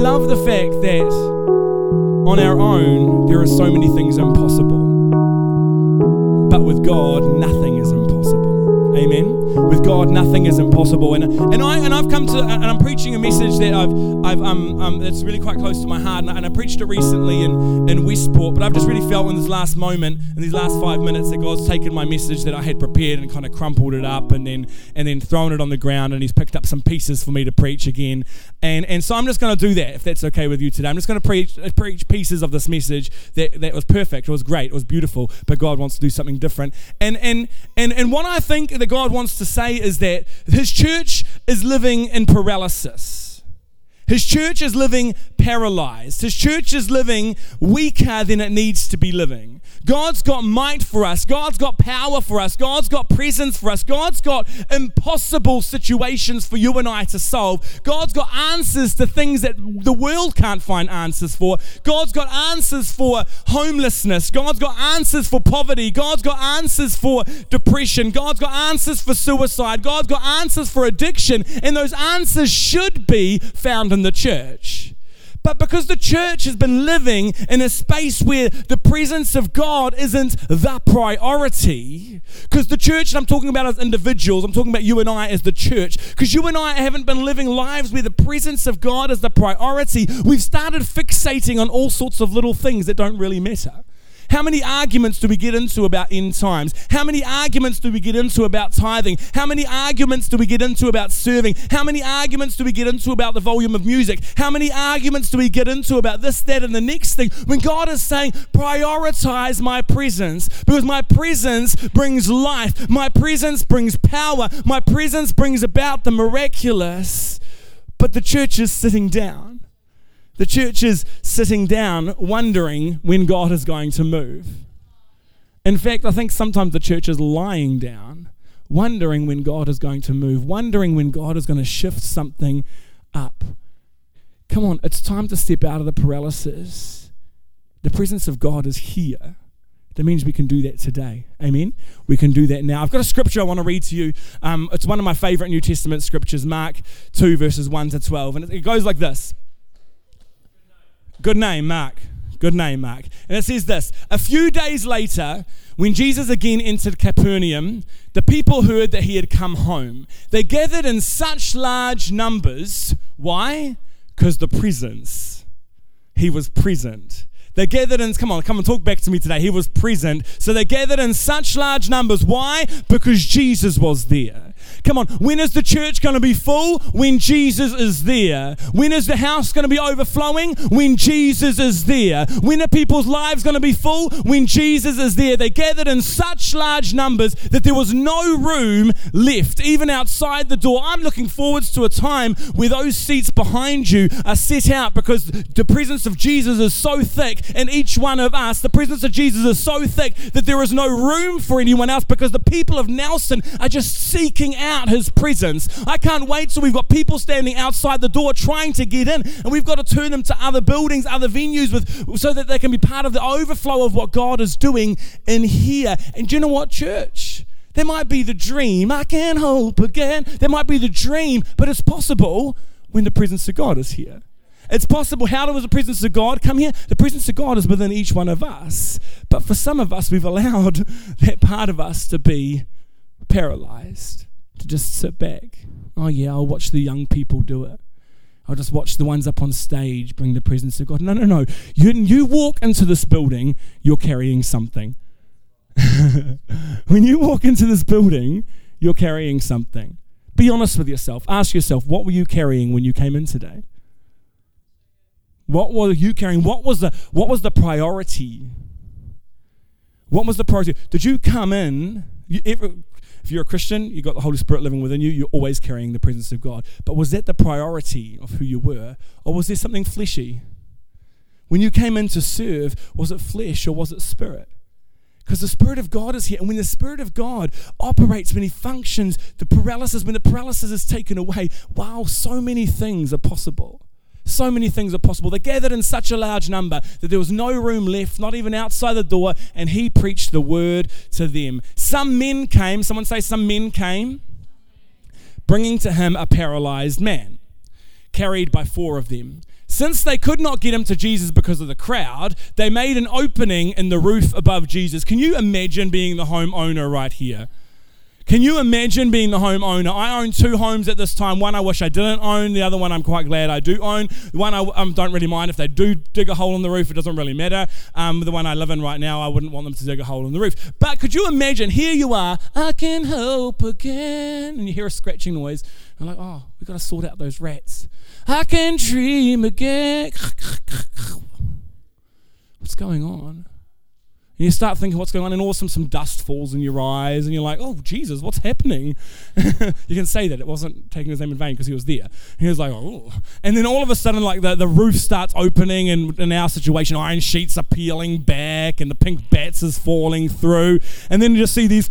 love the fact that on our own there are so many things impossible. But with God, nothing is impossible. Amen with God, nothing is impossible. And, and, I, and I've come to, and I'm preaching a message that I've, I've um, um, that's really quite close to my heart. And I, and I preached it recently in, in Westport, but I've just really felt in this last moment, in these last five minutes, that God's taken my message that I had prepared and kind of crumpled it up and then, and then thrown it on the ground. And He's picked up some pieces for me to preach again. And, and so I'm just going to do that, if that's okay with you today. I'm just going to preach, uh, preach pieces of this message that, that was perfect, it was great, it was beautiful, but God wants to do something different. And, and, and, and what I think that God wants to say is that his church is living in paralysis. His church is living paralyzed. His church is living weaker than it needs to be living. God's got might for us. God's got power for us. God's got presence for us. God's got impossible situations for you and I to solve. God's got answers to things that the world can't find answers for. God's got answers for homelessness. God's got answers for poverty. God's got answers for depression. God's got answers for suicide. God's got answers for addiction. And those answers should be found in the church. But because the church has been living in a space where the presence of God isn't the priority, because the church, and I'm talking about as individuals, I'm talking about you and I as the church, because you and I haven't been living lives where the presence of God is the priority, we've started fixating on all sorts of little things that don't really matter. How many arguments do we get into about end times? How many arguments do we get into about tithing? How many arguments do we get into about serving? How many arguments do we get into about the volume of music? How many arguments do we get into about this, that, and the next thing? When God is saying, prioritize my presence because my presence brings life, my presence brings power, my presence brings about the miraculous. But the church is sitting down. The church is sitting down wondering when God is going to move. In fact, I think sometimes the church is lying down, wondering when God is going to move, wondering when God is going to shift something up. Come on, it's time to step out of the paralysis. The presence of God is here. That means we can do that today. Amen. We can do that now. I've got a scripture I want to read to you. Um, it's one of my favorite New Testament scriptures, Mark 2, verses 1 to 12. And it goes like this Good name, Mark. Good name, Mark. And it says this A few days later, when Jesus again entered Capernaum, the people heard that he had come home. They gathered in such large numbers. Why? Because the presence. He was present. They gathered in, come on, come and talk back to me today. He was present. So they gathered in such large numbers. Why? Because Jesus was there. Come on, when is the church going to be full? When Jesus is there. When is the house going to be overflowing? When Jesus is there. When are people's lives going to be full? When Jesus is there. They gathered in such large numbers that there was no room left, even outside the door. I'm looking forwards to a time where those seats behind you are set out because the presence of Jesus is so thick in each one of us. The presence of Jesus is so thick that there is no room for anyone else because the people of Nelson are just seeking out his presence. I can't wait till we've got people standing outside the door trying to get in, and we've got to turn them to other buildings, other venues with so that they can be part of the overflow of what God is doing in here. And do you know what, church? There might be the dream, I can hope again. There might be the dream, but it's possible when the presence of God is here. It's possible. How does the presence of God come here? The presence of God is within each one of us. But for some of us, we've allowed that part of us to be paralyzed to just sit back. Oh, yeah, I'll watch the young people do it. I'll just watch the ones up on stage bring the presence of God. No, no, no. You, you walk into this building, you're carrying something. when you walk into this building, you're carrying something. Be honest with yourself. Ask yourself, what were you carrying when you came in today? What were you carrying? What was the what was the priority? What was the priority? Did you come in? You, you're a Christian, you've got the Holy Spirit living within you, you're always carrying the presence of God. But was that the priority of who you were? Or was there something fleshy? When you came in to serve, was it flesh or was it spirit? Because the Spirit of God is here. And when the Spirit of God operates, when He functions, the paralysis, when the paralysis is taken away, wow, so many things are possible. So many things are possible. They gathered in such a large number that there was no room left, not even outside the door, and he preached the word to them. Some men came, someone say, some men came, bringing to him a paralyzed man, carried by four of them. since they could not get him to Jesus because of the crowd, they made an opening in the roof above Jesus. Can you imagine being the homeowner right here? Can you imagine being the homeowner? I own two homes at this time. One I wish I didn't own. The other one I'm quite glad I do own. The one I um, don't really mind if they do dig a hole in the roof. It doesn't really matter. Um, the one I live in right now, I wouldn't want them to dig a hole in the roof. But could you imagine? Here you are. I can hope again, and you hear a scratching noise. I'm like, oh, we've got to sort out those rats. I can dream again. What's going on? And you start thinking what's going on, and all of a sudden some dust falls in your eyes, and you're like, oh, Jesus, what's happening? you can say that. It wasn't taking his name in vain because he was there. He was like, oh. And then all of a sudden, like the, the roof starts opening, and in our situation, iron sheets are peeling back, and the Pink Batts is falling through. And then you just see these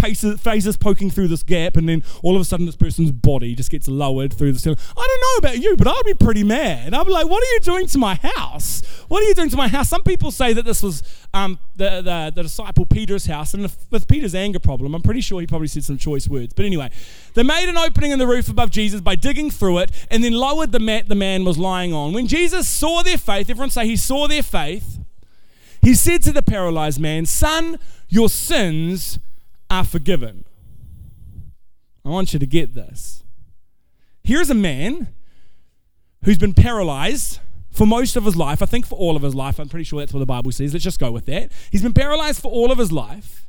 faces, faces poking through this gap, and then all of a sudden, this person's body just gets lowered through the ceiling. I don't know about you, but I'd be pretty mad. I'd be like, what are you doing to my house? What are you doing to my house? Some people say that this was um, the, the, disciple Peter's house. And with Peter's anger problem, I'm pretty sure he probably said some choice words. But anyway, they made an opening in the roof above Jesus by digging through it and then lowered the mat the man was lying on. When Jesus saw their faith, everyone say he saw their faith, he said to the paralyzed man, Son, your sins are forgiven. I want you to get this. Here's a man who's been paralyzed for most of his life. I think for all of his life. I'm pretty sure that's what the Bible says. Let's just go with that. He's been paralyzed for all of his life.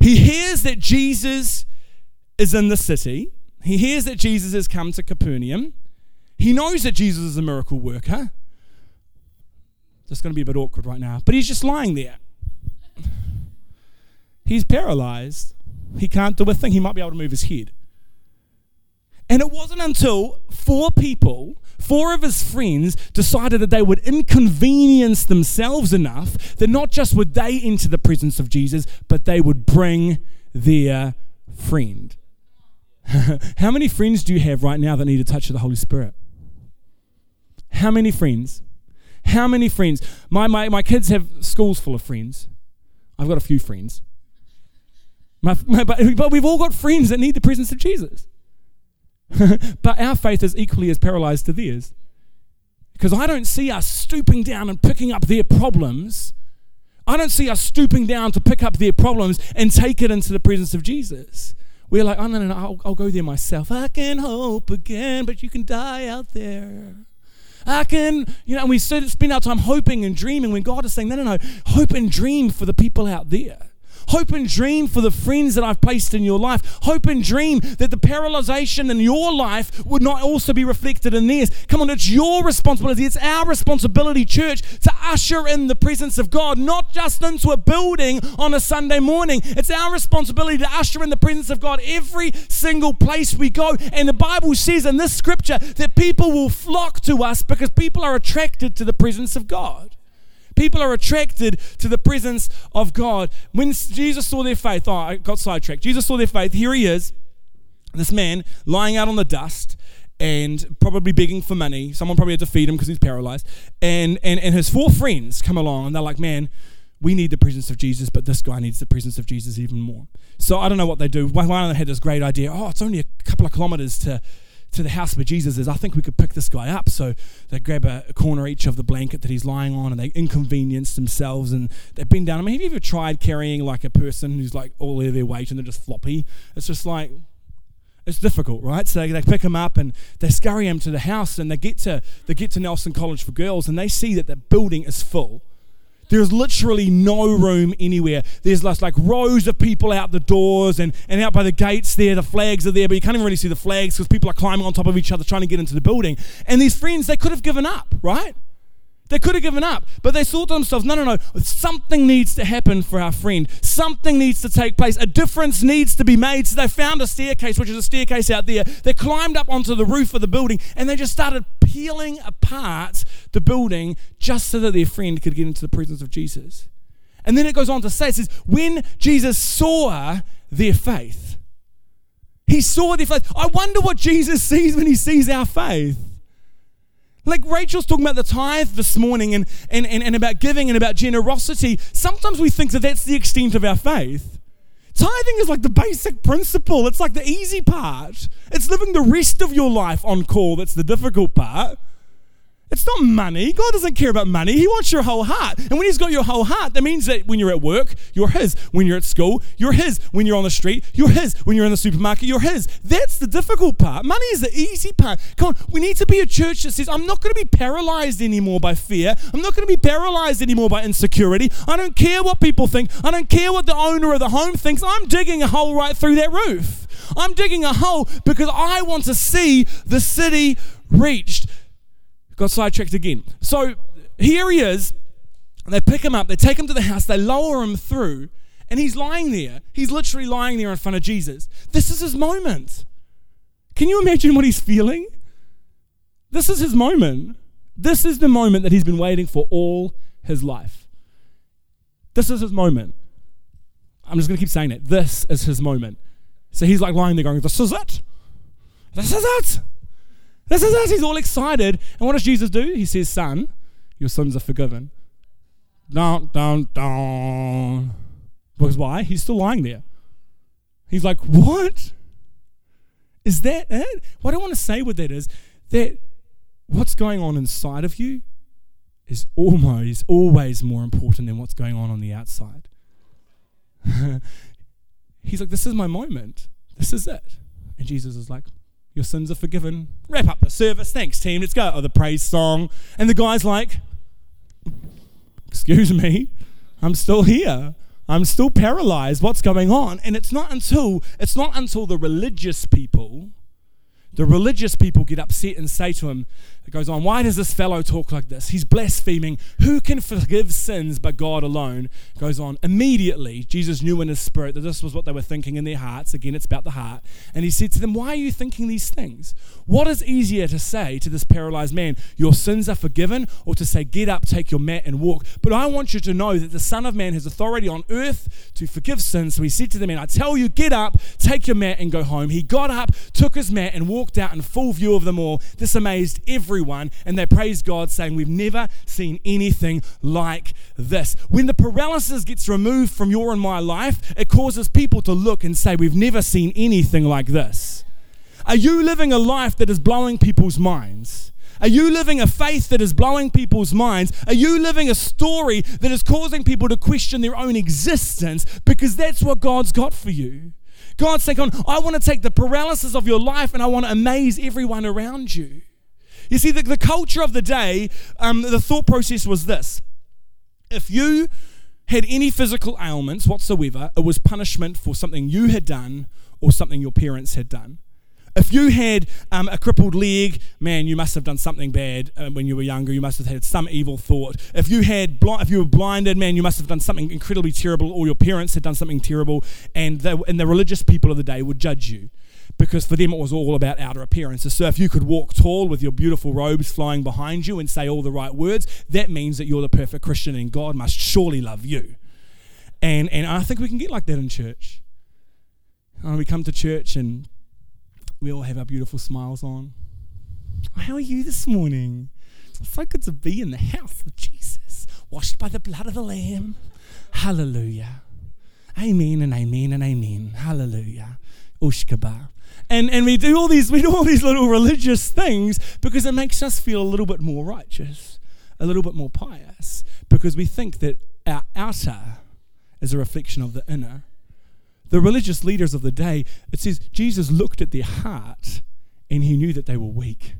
He hears that Jesus is in the city. He hears that Jesus has come to Capernaum. He knows that Jesus is a miracle worker. It's going to be a bit awkward right now, but he's just lying there. He's paralyzed. He can't do a thing. He might be able to move his head. And it wasn't until four people four of his friends decided that they would inconvenience themselves enough that not just would they enter the presence of Jesus, but they would bring their friend. How many friends do you have right now that need a touch of the Holy Spirit? How many friends? How many friends? My, my, my kids have schools full of friends. I've got a few friends. My, my, but, but we've all got friends that need the presence of Jesus. but our faith is equally as paralyzed to theirs. Because I don't see us stooping down and picking up their problems. I don't see us stooping down to pick up their problems and take it into the presence of Jesus. We're like, oh, no, no, no, I'll, I'll go there myself. I can hope again, but you can die out there. I can, you know, and we spend our time hoping and dreaming when God is saying, no, no, no, hope and dream for the people out there. Hope and dream for the friends that I've placed in your life. Hope and dream that the paralyzation in your life would not also be reflected in theirs. Come on, it's your responsibility. It's our responsibility, church, to usher in the presence of God, not just into a building on a Sunday morning. It's our responsibility to usher in the presence of God every single place we go. And the Bible says in this scripture that people will flock to us because people are attracted to the presence of God. People are attracted to the presence of God. When Jesus saw their faith, oh, I got sidetracked. Jesus saw their faith. Here he is, this man lying out on the dust and probably begging for money. Someone probably had to feed him because he's paralyzed. And, and, and his four friends come along and they're like, man, we need the presence of Jesus, but this guy needs the presence of Jesus even more. So I don't know what they do. One of them had this great idea. Oh, it's only a couple of kilometers to to the house where Jesus is, I think we could pick this guy up. So they grab a, a corner each of the blanket that he's lying on and they inconvenience themselves and they bend down. I mean, have you ever tried carrying like a person who's like all of their weight and they're just floppy? It's just like, it's difficult, right? So they pick him up and they scurry him to the house and they get to, they get to Nelson College for Girls and they see that the building is full there's literally no room anywhere. There's like, rows of people out the doors and, and out by the gates there. The flags are there, but you can't even really see the flags because people are climbing on top of each other trying to get into the building. And these friends, they could have given up, right? They could have given up, but they thought to themselves, no, no, no, something needs to happen for our friend. Something needs to take place. A difference needs to be made. So they found a staircase, which is a staircase out there. They climbed up onto the roof of the building and they just started peeling apart the building just so that their friend could get into the presence of Jesus. And then it goes on to say, it says, when Jesus saw their faith, he saw their faith. I wonder what Jesus sees when he sees our faith. Like Rachel's talking about the tithe this morning and, and, and, and about giving and about generosity. Sometimes we think that that's the extent of our faith. Tithing is like the basic principle, it's like the easy part. It's living the rest of your life on call that's the difficult part. It's not money. God doesn't care about money. He wants your whole heart. And when He's got your whole heart, that means that when you're at work, you're His. When you're at school, you're His. When you're on the street, you're His. When you're in the supermarket, you're His. That's the difficult part. Money is the easy part. Come on, we need to be a church that says, I'm not going to be paralyzed anymore by fear. I'm not going to be paralyzed anymore by insecurity. I don't care what people think. I don't care what the owner of the home thinks. I'm digging a hole right through that roof. I'm digging a hole because I want to see the city reached got sidetracked again. So here he is. They pick him up, they take him to the house, they lower him through, and he's lying there. He's literally lying there in front of Jesus. This is his moment. Can you imagine what he's feeling? This is his moment. This is the moment that he's been waiting for all his life. This is his moment. I'm just going to keep saying it. This is his moment. So he's like lying there going, This is it. This is it. This is us. He's all excited. And what does Jesus do? He says, Son, your sins are forgiven. Down, down, down. Because why? He's still lying there. He's like, What? Is that it? What I want to say with that is that what's going on inside of you is almost always more important than what's going on on the outside. He's like, This is my moment. This is it. And Jesus is like, your sins are forgiven. Wrap up the service. Thanks, team. Let's go. Oh, the praise song. And the guy's like, Excuse me, I'm still here. I'm still paralyzed. What's going on? And it's not until it's not until the religious people the religious people get upset and say to him, it goes on, Why does this fellow talk like this? He's blaspheming. Who can forgive sins but God alone? Goes on. Immediately, Jesus knew in his spirit that this was what they were thinking in their hearts. Again, it's about the heart. And he said to them, Why are you thinking these things? What is easier to say to this paralyzed man, Your sins are forgiven, or to say, Get up, take your mat, and walk? But I want you to know that the Son of Man has authority on earth to forgive sins. So he said to the man, I tell you, get up, take your mat, and go home. He got up, took his mat, and walked out in full view of them all. This amazed everyone, and they praise God, saying, We've never seen anything like this. When the paralysis gets removed from your and my life, it causes people to look and say, We've never seen anything like this. Are you living a life that is blowing people's minds? Are you living a faith that is blowing people's minds? Are you living a story that is causing people to question their own existence? Because that's what God's got for you. God's saying, I want to take the paralysis of your life and I want to amaze everyone around you. You see, the, the culture of the day, um, the thought process was this if you had any physical ailments whatsoever, it was punishment for something you had done or something your parents had done. If you had um, a crippled leg, man, you must have done something bad uh, when you were younger. You must have had some evil thought. If you had, bl- if you were blinded, man, you must have done something incredibly terrible, or your parents had done something terrible, and the, and the religious people of the day would judge you because for them it was all about outer appearances. So if you could walk tall with your beautiful robes flying behind you and say all the right words, that means that you're the perfect Christian and God must surely love you. And, and I think we can get like that in church. And we come to church and we all have our beautiful smiles on. How are you this morning? It's so good to be in the house of Jesus, washed by the blood of the Lamb. Hallelujah. Amen and amen and amen. Hallelujah. Ushkaba. And, and we do all these we do all these little religious things because it makes us feel a little bit more righteous, a little bit more pious, because we think that our outer is a reflection of the inner the religious leaders of the day, it says Jesus looked at their heart and he knew that they were weak.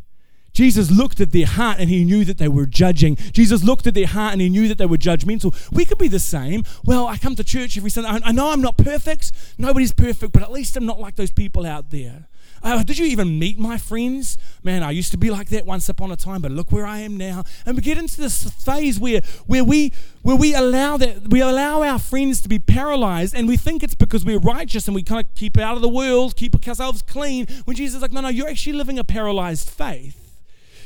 Jesus looked at their heart and he knew that they were judging. Jesus looked at their heart and he knew that they were judgmental. We could be the same. Well, I come to church every Sunday. I know I'm not perfect. Nobody's perfect, but at least I'm not like those people out there. Uh, did you even meet my friends? Man, I used to be like that once upon a time, but look where I am now. And we get into this phase where, where we where we allow that we allow our friends to be paralyzed and we think it's because we're righteous and we kind of keep it out of the world, keep ourselves clean. When Jesus is like, no, no, you're actually living a paralyzed faith.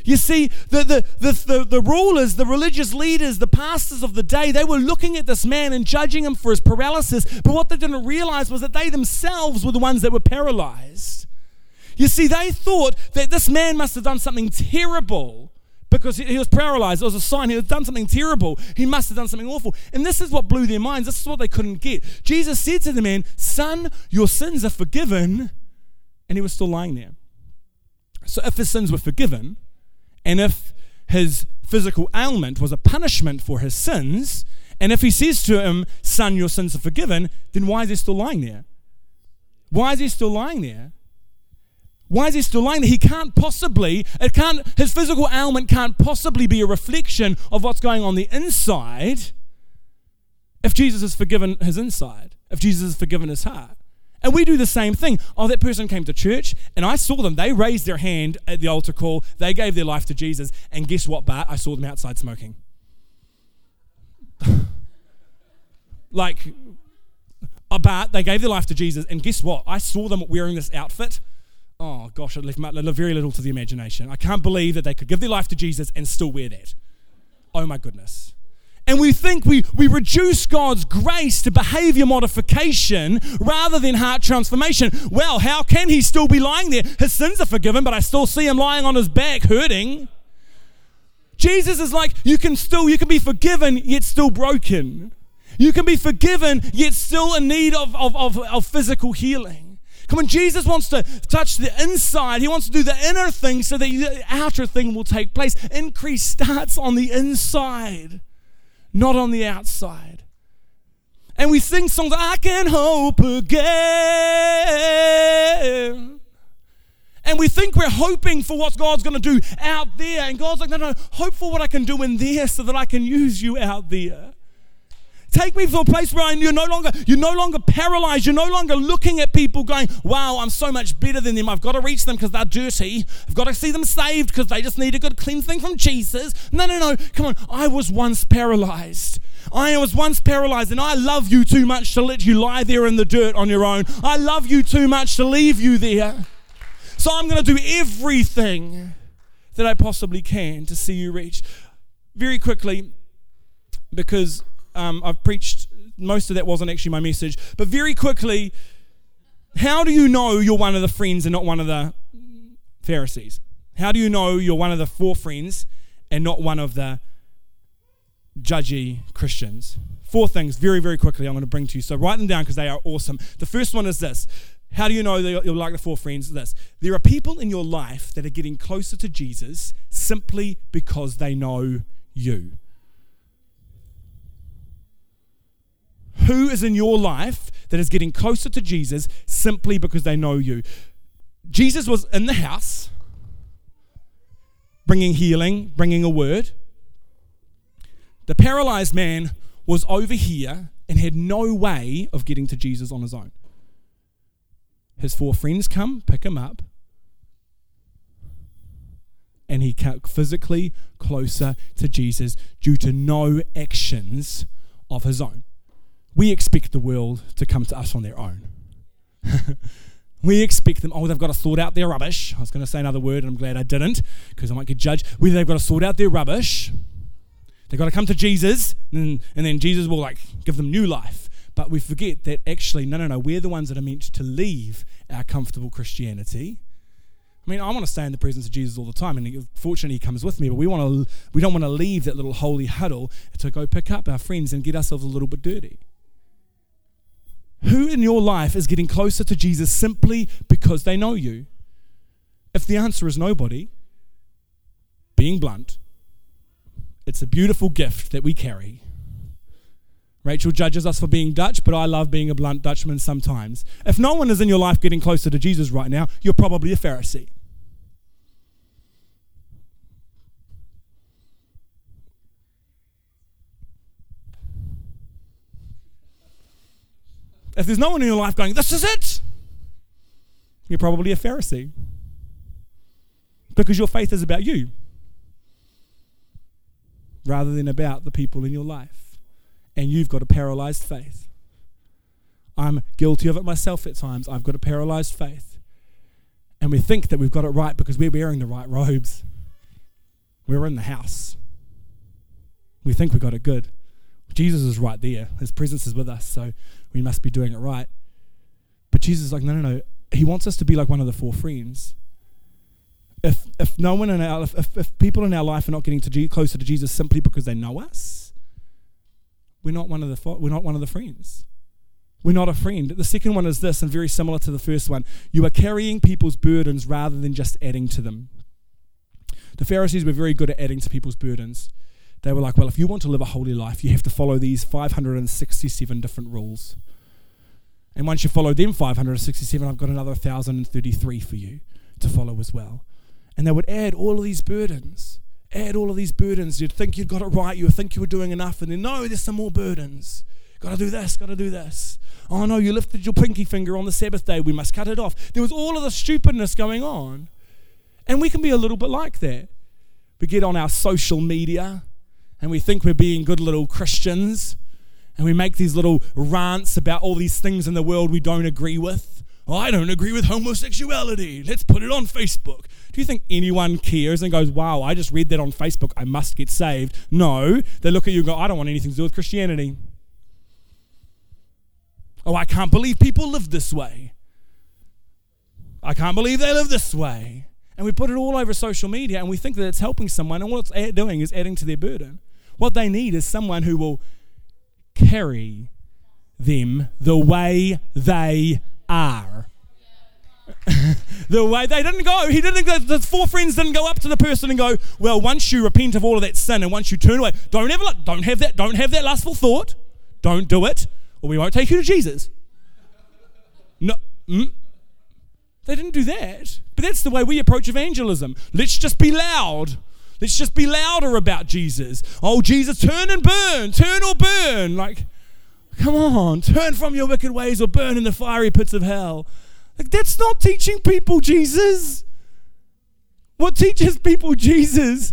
You see, the, the, the, the, rulers, the religious leaders, the pastors of the day, they were looking at this man and judging him for his paralysis. But what they didn't realize was that they themselves were the ones that were paralyzed. You see, they thought that this man must have done something terrible because he was paralyzed. It was a sign he had done something terrible. He must have done something awful. And this is what blew their minds. This is what they couldn't get. Jesus said to the man, Son, your sins are forgiven. And he was still lying there. So if his sins were forgiven, and if his physical ailment was a punishment for his sins, and if he says to him, Son, your sins are forgiven, then why is he still lying there? Why is he still lying there? Why is he still lying there? He can't possibly, it can't, his physical ailment can't possibly be a reflection of what's going on the inside if Jesus has forgiven his inside, if Jesus has forgiven his heart. And we do the same thing. Oh, that person came to church and I saw them. They raised their hand at the altar call. They gave their life to Jesus. And guess what, Bart? I saw them outside smoking. like, uh, Bart, they gave their life to Jesus. And guess what? I saw them wearing this outfit. Oh, gosh, it left very little to the imagination. I can't believe that they could give their life to Jesus and still wear that. Oh, my goodness and we think we, we reduce God's grace to behavior modification rather than heart transformation. Well, how can he still be lying there? His sins are forgiven, but I still see him lying on his back hurting. Jesus is like, you can still, you can be forgiven, yet still broken. You can be forgiven, yet still in need of, of, of, of physical healing. Come on, Jesus wants to touch the inside. He wants to do the inner thing so that the outer thing will take place. Increase starts on the inside not on the outside. And we sing songs, I can hope again. And we think we're hoping for what God's going to do out there. And God's like, no, no, hope for what I can do in there so that I can use you out there. Take me to a place where you're no longer you're no longer paralyzed. You're no longer looking at people going, "Wow, I'm so much better than them. I've got to reach them because they're dirty. I've got to see them saved because they just need a good cleansing from Jesus." No, no, no. Come on. I was once paralyzed. I was once paralyzed, and I love you too much to let you lie there in the dirt on your own. I love you too much to leave you there. So I'm going to do everything that I possibly can to see you reach. Very quickly, because um, I've preached, most of that wasn't actually my message. But very quickly, how do you know you're one of the friends and not one of the Pharisees? How do you know you're one of the four friends and not one of the judgy Christians? Four things, very, very quickly, I'm going to bring to you. So write them down because they are awesome. The first one is this. How do you know that you're like the four friends? This. There are people in your life that are getting closer to Jesus simply because they know you. Who is in your life that is getting closer to Jesus simply because they know you. Jesus was in the house, bringing healing, bringing a word. The paralyzed man was over here and had no way of getting to Jesus on his own. His four friends come, pick him up, and he got physically closer to Jesus due to no actions of his own we expect the world to come to us on their own. we expect them, oh, they've got to sort out their rubbish. I was going to say another word, and I'm glad I didn't because I might get judged. Whether they've got to sort out their rubbish, they've got to come to Jesus, and, and then Jesus will like give them new life. But we forget that actually, no, no, no, we're the ones that are meant to leave our comfortable Christianity. I mean, I want to stay in the presence of Jesus all the time, and fortunately, He comes with me. But we want to, we don't want to leave that little holy huddle to go pick up our friends and get ourselves a little bit dirty. Who in your life is getting closer to Jesus simply because they know you? If the answer is nobody, being blunt, it's a beautiful gift that we carry. Rachel judges us for being Dutch, but I love being a blunt Dutchman sometimes. If no one is in your life getting closer to Jesus right now, you're probably a Pharisee. If there's no one in your life going, this is it, you're probably a Pharisee. Because your faith is about you rather than about the people in your life. And you've got a paralyzed faith. I'm guilty of it myself at times. I've got a paralyzed faith. And we think that we've got it right because we're wearing the right robes. We're in the house. We think we got it good. Jesus is right there. His presence is with us, so we must be doing it right. But Jesus is like, no, no, no. He wants us to be like one of the four friends. If, if no one in our, if, if people in our life are not getting to G, closer to Jesus simply because they know us, we're not one of the we're not one of the friends. We're not a friend. The second one is this, and very similar to the first one. You are carrying people's burdens rather than just adding to them. The Pharisees were very good at adding to people's burdens. They were like, well, if you want to live a holy life, you have to follow these 567 different rules. And once you follow them 567, I've got another 1,033 for you to follow as well. And they would add all of these burdens, add all of these burdens. You'd think you'd got it right, you would think you were doing enough, and then, no, there's some more burdens. Got to do this, got to do this. Oh no, you lifted your pinky finger on the Sabbath day, we must cut it off. There was all of the stupidness going on. And we can be a little bit like that. We get on our social media and we think we're being good little Christians and we make these little rants about all these things in the world we don't agree with. Oh, I don't agree with homosexuality. Let's put it on Facebook. Do you think anyone cares and goes, wow, I just read that on Facebook. I must get saved? No. They look at you and go, I don't want anything to do with Christianity. Oh, I can't believe people live this way. I can't believe they live this way. And we put it all over social media and we think that it's helping someone, and what it's doing is adding to their burden. What they need is someone who will carry them the way they are. the way they didn't go, he didn't go, the four friends didn't go up to the person and go, Well, once you repent of all of that sin and once you turn away, don't ever don't have that, don't have that lustful thought. Don't do it, or we won't take you to Jesus. No. Mm, they didn't do that. But that's the way we approach evangelism. Let's just be loud. Let's just be louder about Jesus. Oh, Jesus, turn and burn, turn or burn. Like, come on, turn from your wicked ways or burn in the fiery pits of hell. Like, that's not teaching people Jesus. What teaches people Jesus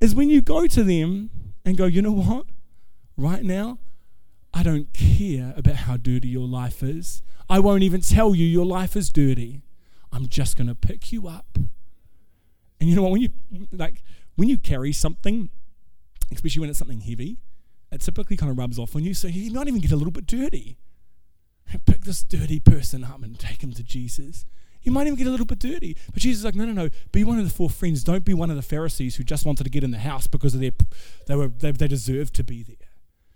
is when you go to them and go, you know what? Right now, I don't care about how dirty your life is. I won't even tell you your life is dirty. I'm just going to pick you up. And you know what? When you like when you carry something, especially when it's something heavy, it typically kind of rubs off on you. So you might even get a little bit dirty. Pick this dirty person up and take him to Jesus. You might even get a little bit dirty. But Jesus is like, no, no, no. Be one of the four friends. Don't be one of the Pharisees who just wanted to get in the house because of their, they, were, they, they deserved to be there.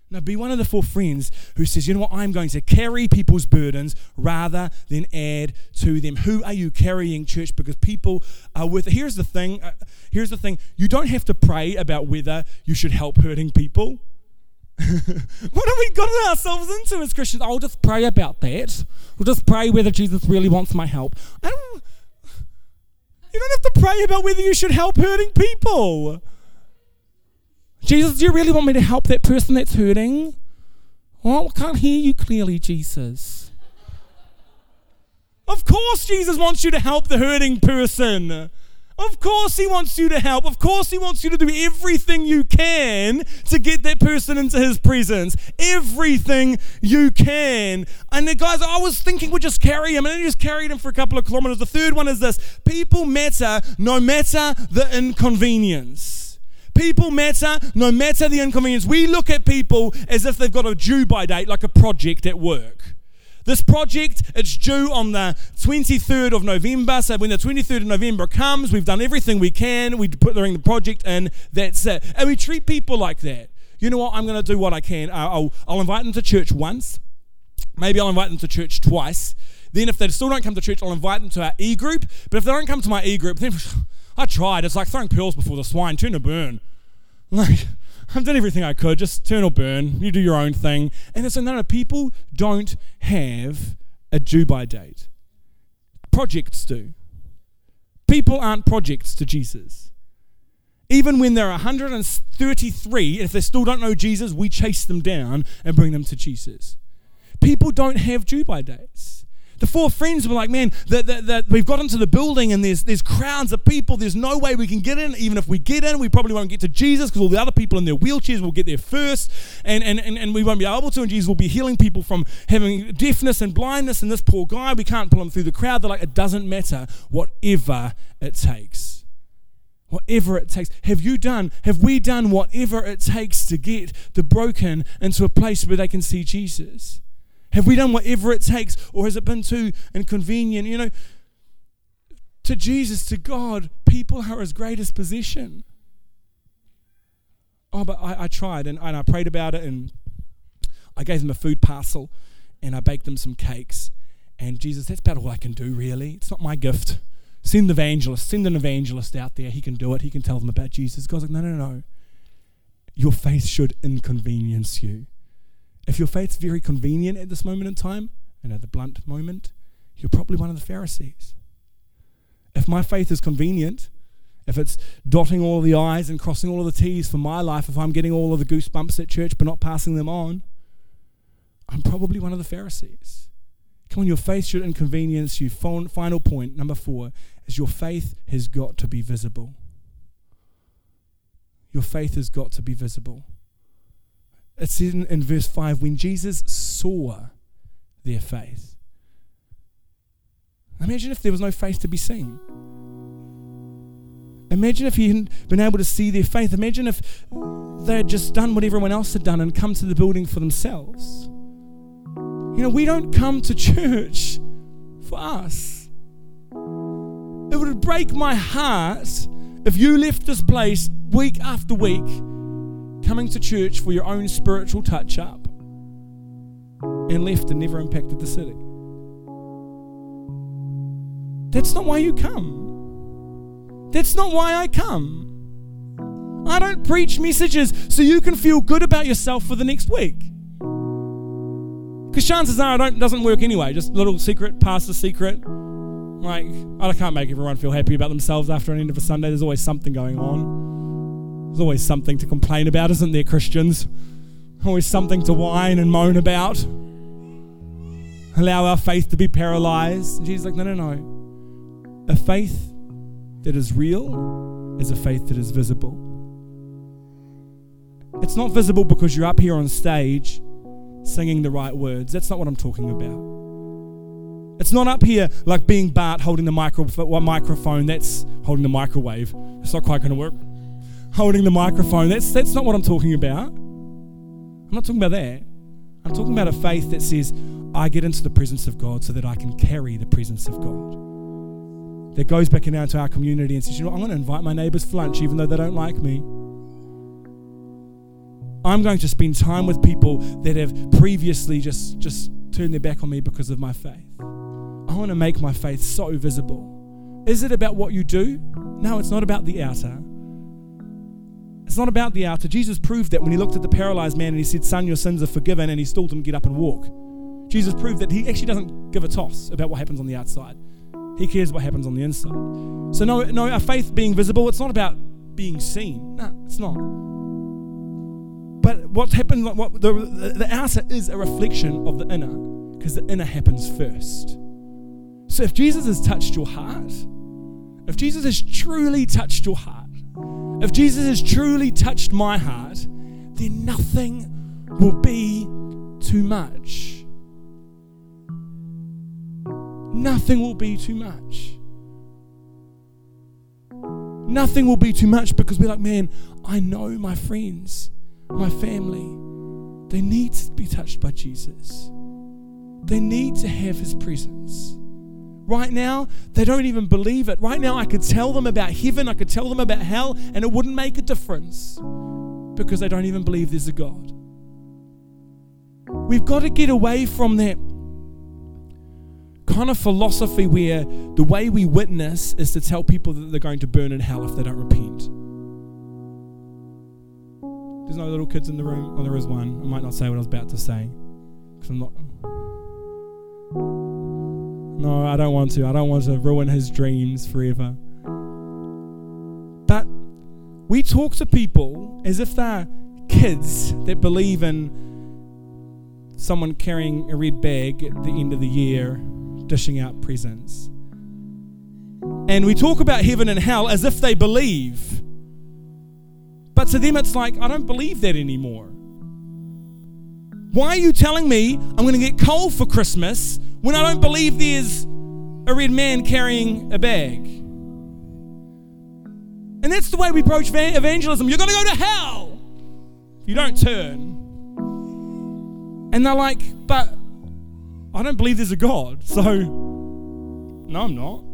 Now, be one of the four friends who says, you know what, I'm going to carry people's burdens rather than add to them. Who are you carrying, church? Because people are with. Here's the thing. Uh, here's the thing. You don't have to pray about whether you should help hurting people. what have we gotten ourselves into as Christians? I'll just pray about that. We'll just pray whether Jesus really wants my help. I don't, you don't have to pray about whether you should help hurting people. Jesus, do you really want me to help that person that's hurting? Oh, I can't hear you clearly, Jesus. Of course, Jesus wants you to help the hurting person. Of course, He wants you to help. Of course, He wants you to do everything you can to get that person into His presence. Everything you can. And the guys, I was thinking we'd just carry him, and then just carried him for a couple of kilometers. The third one is this people matter no matter the inconvenience. People matter no matter the inconvenience. We look at people as if they've got a due by date, like a project at work. This project, it's due on the 23rd of November. So when the 23rd of November comes, we've done everything we can. We put the project in, that's it. And we treat people like that. You know what? I'm going to do what I can. Uh, I'll, I'll invite them to church once. Maybe I'll invite them to church twice. Then if they still don't come to church, I'll invite them to our e-group. But if they don't come to my e-group, then I tried. It's like throwing pearls before the swine. Turn or burn. Like, I've done everything I could. Just turn or burn. You do your own thing. And it's no, people don't have a due by date. Projects do. People aren't projects to Jesus. Even when they're 133, if they still don't know Jesus, we chase them down and bring them to Jesus. People don't have due by dates. The four friends were like, man, that, that, that we've got into the building and there's, there's crowds of people. There's no way we can get in. Even if we get in, we probably won't get to Jesus because all the other people in their wheelchairs will get there first and, and, and, and we won't be able to. And Jesus will be healing people from having deafness and blindness. And this poor guy, we can't pull him through the crowd. They're like, it doesn't matter, whatever it takes. Whatever it takes. Have you done, have we done whatever it takes to get the broken into a place where they can see Jesus? Have we done whatever it takes, or has it been too inconvenient? You know, to Jesus, to God, people are his greatest possession. Oh, but I, I tried and, and I prayed about it, and I gave them a food parcel, and I baked them some cakes. And Jesus, that's about all I can do, really. It's not my gift. Send the evangelist, send an evangelist out there. He can do it. He can tell them about Jesus. God's like, no, no, no. Your faith should inconvenience you. If your faith's very convenient at this moment in time, and at the blunt moment, you're probably one of the Pharisees. If my faith is convenient, if it's dotting all the I's and crossing all of the T's for my life, if I'm getting all of the goosebumps at church but not passing them on, I'm probably one of the Pharisees. Come on, your faith should inconvenience you. Final point, number four, is your faith has got to be visible. Your faith has got to be visible. It says in, in verse 5 when Jesus saw their faith. Imagine if there was no faith to be seen. Imagine if he hadn't been able to see their faith. Imagine if they had just done what everyone else had done and come to the building for themselves. You know, we don't come to church for us. It would break my heart if you left this place week after week coming to church for your own spiritual touch up and left and never impacted the city. That's not why you come. That's not why I come. I don't preach messages so you can feel good about yourself for the next week. Because chances are it doesn't work anyway. Just little secret, past the secret. Like, I can't make everyone feel happy about themselves after an end of a Sunday. There's always something going on. There's always something to complain about, isn't there, Christians? Always something to whine and moan about. Allow our faith to be paralyzed. Jesus like, no, no, no. A faith that is real is a faith that is visible. It's not visible because you're up here on stage singing the right words. That's not what I'm talking about. It's not up here like being Bart holding the micro, microphone. That's holding the microwave. It's not quite going to work. Holding the microphone. That's, that's not what I'm talking about. I'm not talking about that. I'm talking about a faith that says, I get into the presence of God so that I can carry the presence of God. That goes back into our community and says, you know, I'm going to invite my neighbors for lunch even though they don't like me. I'm going to spend time with people that have previously just, just turned their back on me because of my faith. I want to make my faith so visible. Is it about what you do? No, it's not about the outer. It's not about the outer. Jesus proved that when he looked at the paralyzed man and he said, Son, your sins are forgiven, and he still didn't get up and walk. Jesus proved that he actually doesn't give a toss about what happens on the outside. He cares what happens on the inside. So, no, no, our faith being visible, it's not about being seen. No, it's not. But what's happened, what the, the outer is a reflection of the inner, because the inner happens first. So if Jesus has touched your heart, if Jesus has truly touched your heart, if Jesus has truly touched my heart, then nothing will be too much. Nothing will be too much. Nothing will be too much because we're like, man, I know my friends my family, they need to be touched by Jesus. They need to have his presence. Right now, they don't even believe it. Right now, I could tell them about heaven, I could tell them about hell, and it wouldn't make a difference because they don't even believe there's a God. We've got to get away from that kind of philosophy where the way we witness is to tell people that they're going to burn in hell if they don't repent. There's no little kids in the room. Oh, there is one. I might not say what I was about to say because I'm not. No, I don't want to. I don't want to ruin his dreams forever. But we talk to people as if they're kids that believe in someone carrying a red bag at the end of the year, dishing out presents. And we talk about heaven and hell as if they believe. But to them, it's like, I don't believe that anymore. Why are you telling me I'm going to get coal for Christmas when I don't believe there's a red man carrying a bag? And that's the way we approach evangelism. You're going to go to hell if you don't turn. And they're like, but I don't believe there's a God. So, no, I'm not.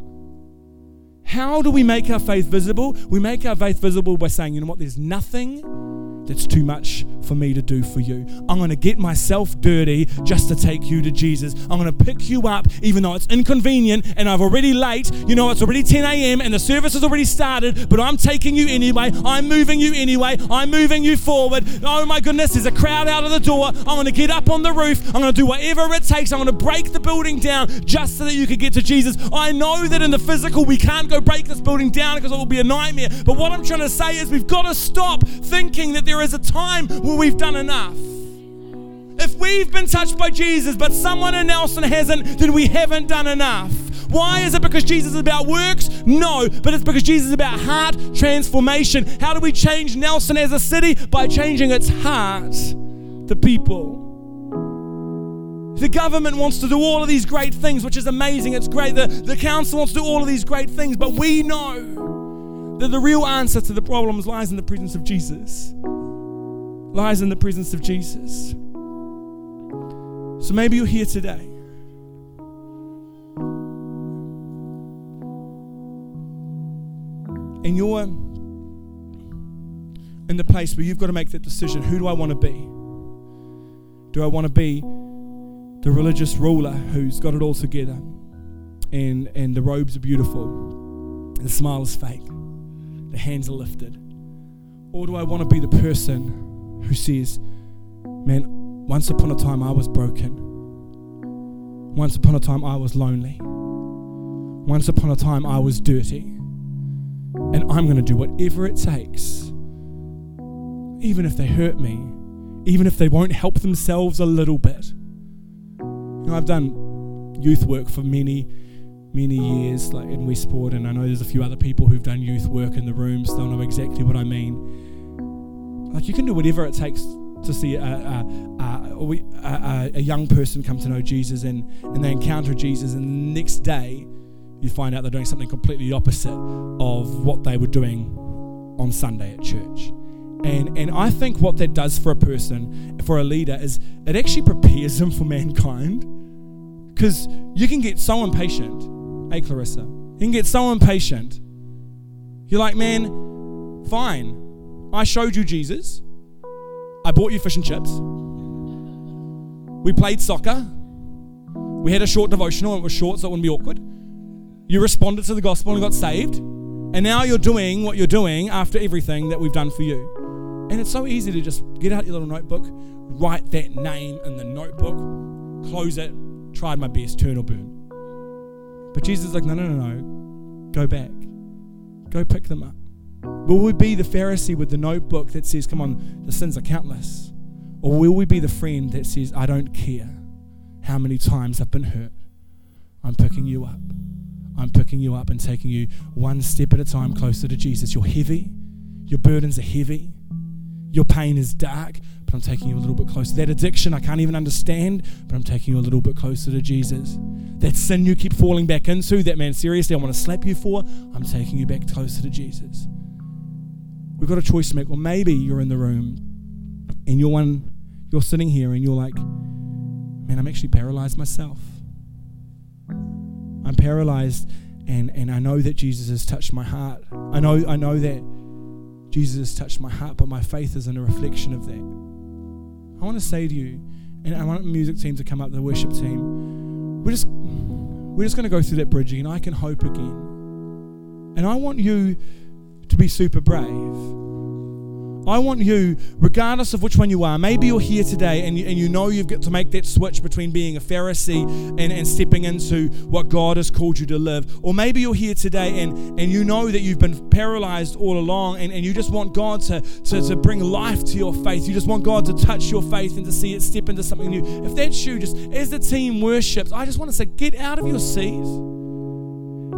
How do we make our faith visible? We make our faith visible by saying, you know what, there's nothing that's too much for me to do for you. I'm going to get myself dirty just to take you to Jesus. I'm going to pick you up, even though it's inconvenient and I've already late. You know, it's already 10 a.m. and the service has already started, but I'm taking you anyway. I'm moving you anyway. I'm moving you forward. Oh my goodness, there's a crowd out of the door. I'm going to get up on the roof. I'm going to do whatever it takes. I'm going to break the building down just so that you can get to Jesus. I know that in the physical, we can't go break this building down because it will be a nightmare. But what I'm trying to say is we've got to stop thinking that there is a time where we've done enough. If we've been touched by Jesus, but someone in Nelson hasn't, then we haven't done enough. Why is it because Jesus is about works? No, but it's because Jesus is about heart transformation. How do we change Nelson as a city? By changing its heart, the people. The government wants to do all of these great things, which is amazing. It's great. The, the council wants to do all of these great things, but we know that the real answer to the problems lies in the presence of Jesus. Lies in the presence of Jesus. So maybe you're here today. And you're in the place where you've got to make that decision. Who do I want to be? Do I want to be the religious ruler who's got it all together and, and the robes are beautiful, and the smile is fake, the hands are lifted? Or do I want to be the person who says, Man, once upon a time I was broken. Once upon a time I was lonely. Once upon a time I was dirty. And I'm going to do whatever it takes, even if they hurt me, even if they won't help themselves a little bit. You know, I've done youth work for many, many years, like in Westport, and I know there's a few other people who've done youth work in the rooms. They'll know exactly what I mean. Like you can do whatever it takes to see a, a, a, a, young person come to know Jesus and, and they encounter Jesus, and the next day you find out they're doing something completely opposite of what they were doing on Sunday at church. And, and I think what that does for a person, for a leader, is it actually prepares them for mankind. Because you can get so impatient. Hey, Clarissa. You can get so impatient. You're like, man, fine. I showed you Jesus. I bought you fish and chips. We played soccer. We had a short devotional. It was short, so it wouldn't be awkward. You responded to the gospel and got saved. And now you're doing what you're doing after everything that we've done for you. And it's so easy to just get out your little notebook, write that name in the notebook, close it, tried my best, turn or burn. But Jesus is like, no, no, no, no. Go back. Go pick them up. Will we be the Pharisee with the notebook that says, come on, the sins are countless? Or will we be the friend that says, I don't care how many times I've been hurt? I'm picking you up. I'm picking you up and taking you one step at a time closer to Jesus. You're heavy. Your burdens are heavy. Your pain is dark, but I'm taking you a little bit closer. That addiction I can't even understand, but I'm taking you a little bit closer to Jesus. That sin you keep falling back into, that man, seriously, I want to slap you for, I'm taking you back closer to Jesus. We've got a choice to make. Well, maybe you're in the room and you're one, you're sitting here and you're like, man, I'm actually paralyzed myself. I'm paralyzed and, and I know that Jesus has touched my heart. I know, I know that Jesus has touched my heart, but my faith isn't a reflection of that. I want to say to you, and I want the music team to come up, the worship team. We're just we're just going to go through that bridge again. I can hope again. And I want you to be super brave. I want you, regardless of which one you are, maybe you're here today and you, and you know you've got to make that switch between being a Pharisee and, and stepping into what God has called you to live. Or maybe you're here today and, and you know that you've been paralyzed all along and, and you just want God to, to, to bring life to your faith. You just want God to touch your faith and to see it step into something new. If that's you, just as the team worships, I just want to say, get out of your seat.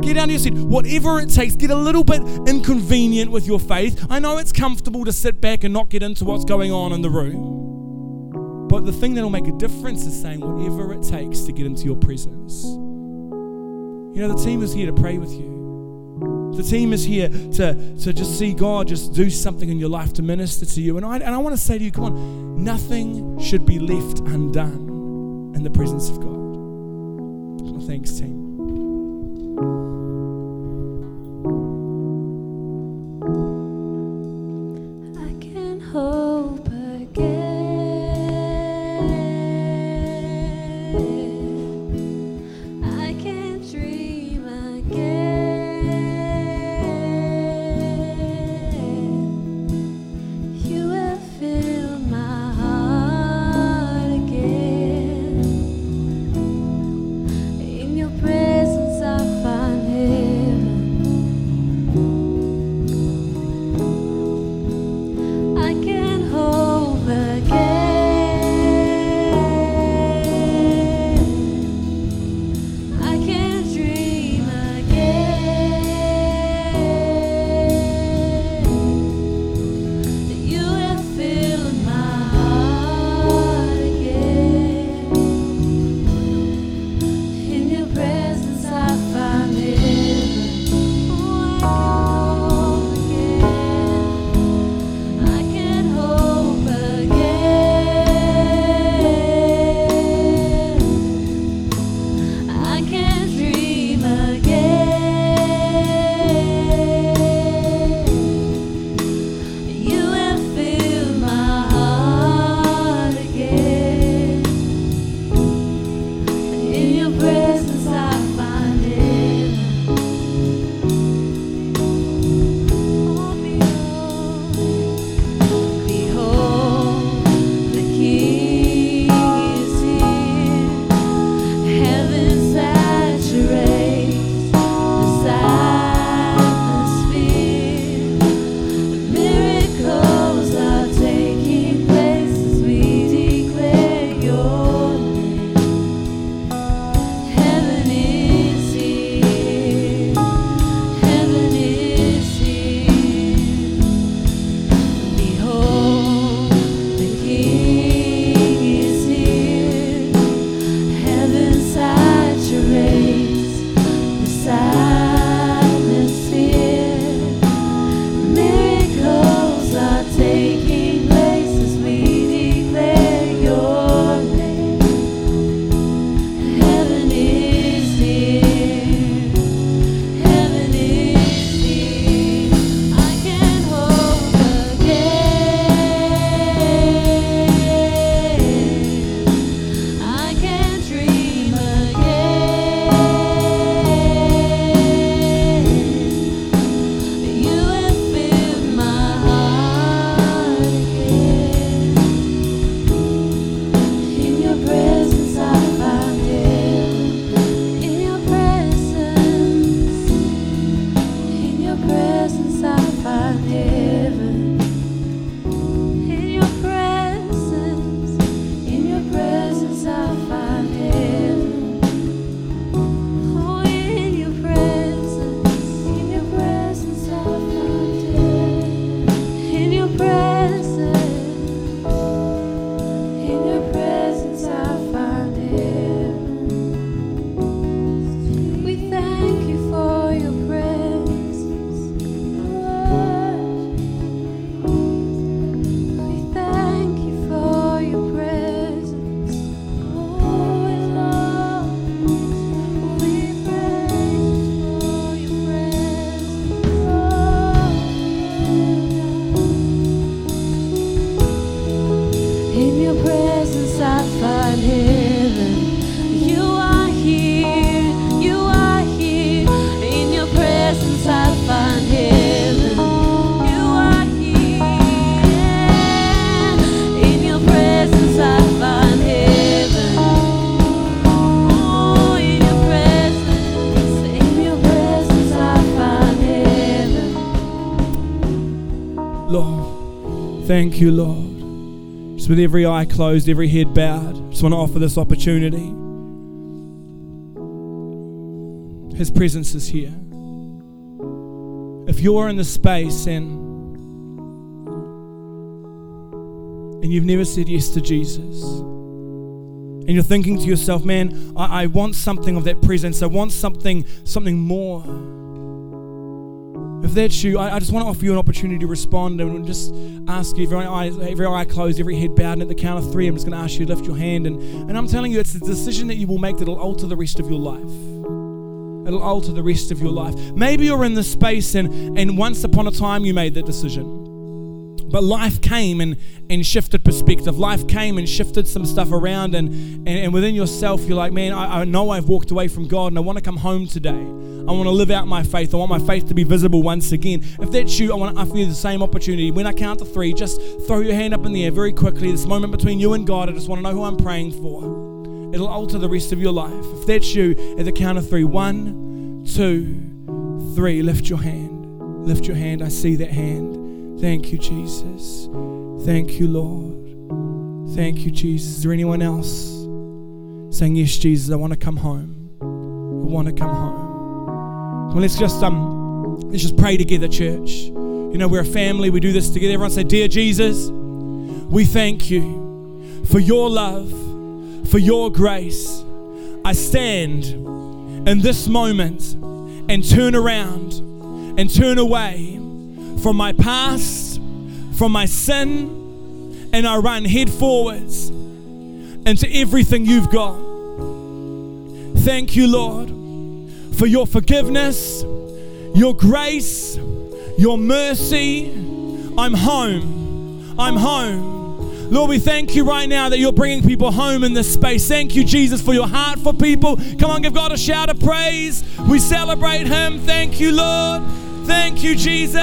Get down to your seat. Whatever it takes, get a little bit inconvenient with your faith. I know it's comfortable to sit back and not get into what's going on in the room. But the thing that'll make a difference is saying whatever it takes to get into your presence. You know, the team is here to pray with you. The team is here to, to just see God just do something in your life to minister to you. And I, and I want to say to you, come on, nothing should be left undone in the presence of God. Well, thanks, team. Thank you, Lord. Just with every eye closed, every head bowed, just want to offer this opportunity. His presence is here. If you're in the space and and you've never said yes to Jesus, and you're thinking to yourself, man, I, I want something of that presence. I want something, something more. If that's you, I, I, just want to offer you an opportunity to respond and just ask you, every eye, every eye closed, every head bowed, and at the count of three, I'm just going to ask you to lift your hand. And, and I'm telling you, it's a decision that you will make that will alter the rest of your life. It'll alter the rest of your life. Maybe you're in this space and, and once upon a time you made that decision. But life came and, and shifted perspective. Life came and shifted some stuff around. And, and, and within yourself, you're like, man, I, I know I've walked away from God and I want to come home today. I want to live out my faith. I want my faith to be visible once again. If that's you, I want to offer you the same opportunity. When I count to three, just throw your hand up in the air very quickly. This moment between you and God, I just want to know who I'm praying for. It'll alter the rest of your life. If that's you, at the count of three, one, two, three, lift your hand. Lift your hand. I see that hand. Thank you, Jesus. Thank you, Lord. Thank you, Jesus. Is there anyone else saying, Yes, Jesus, I want to come home? I want to come home. Well, let's just um let's just pray together, church. You know, we're a family, we do this together. Everyone say, Dear Jesus, we thank you for your love, for your grace. I stand in this moment and turn around and turn away from my past, from my sin, and I run head forwards into everything you've got. Thank you, Lord, for your forgiveness, your grace, your mercy. I'm home. I'm home. Lord, we thank you right now that you're bringing people home in this space. Thank you, Jesus, for your heart for people. Come on, give God a shout of praise. We celebrate Him. Thank you, Lord. Thank you, Jesus.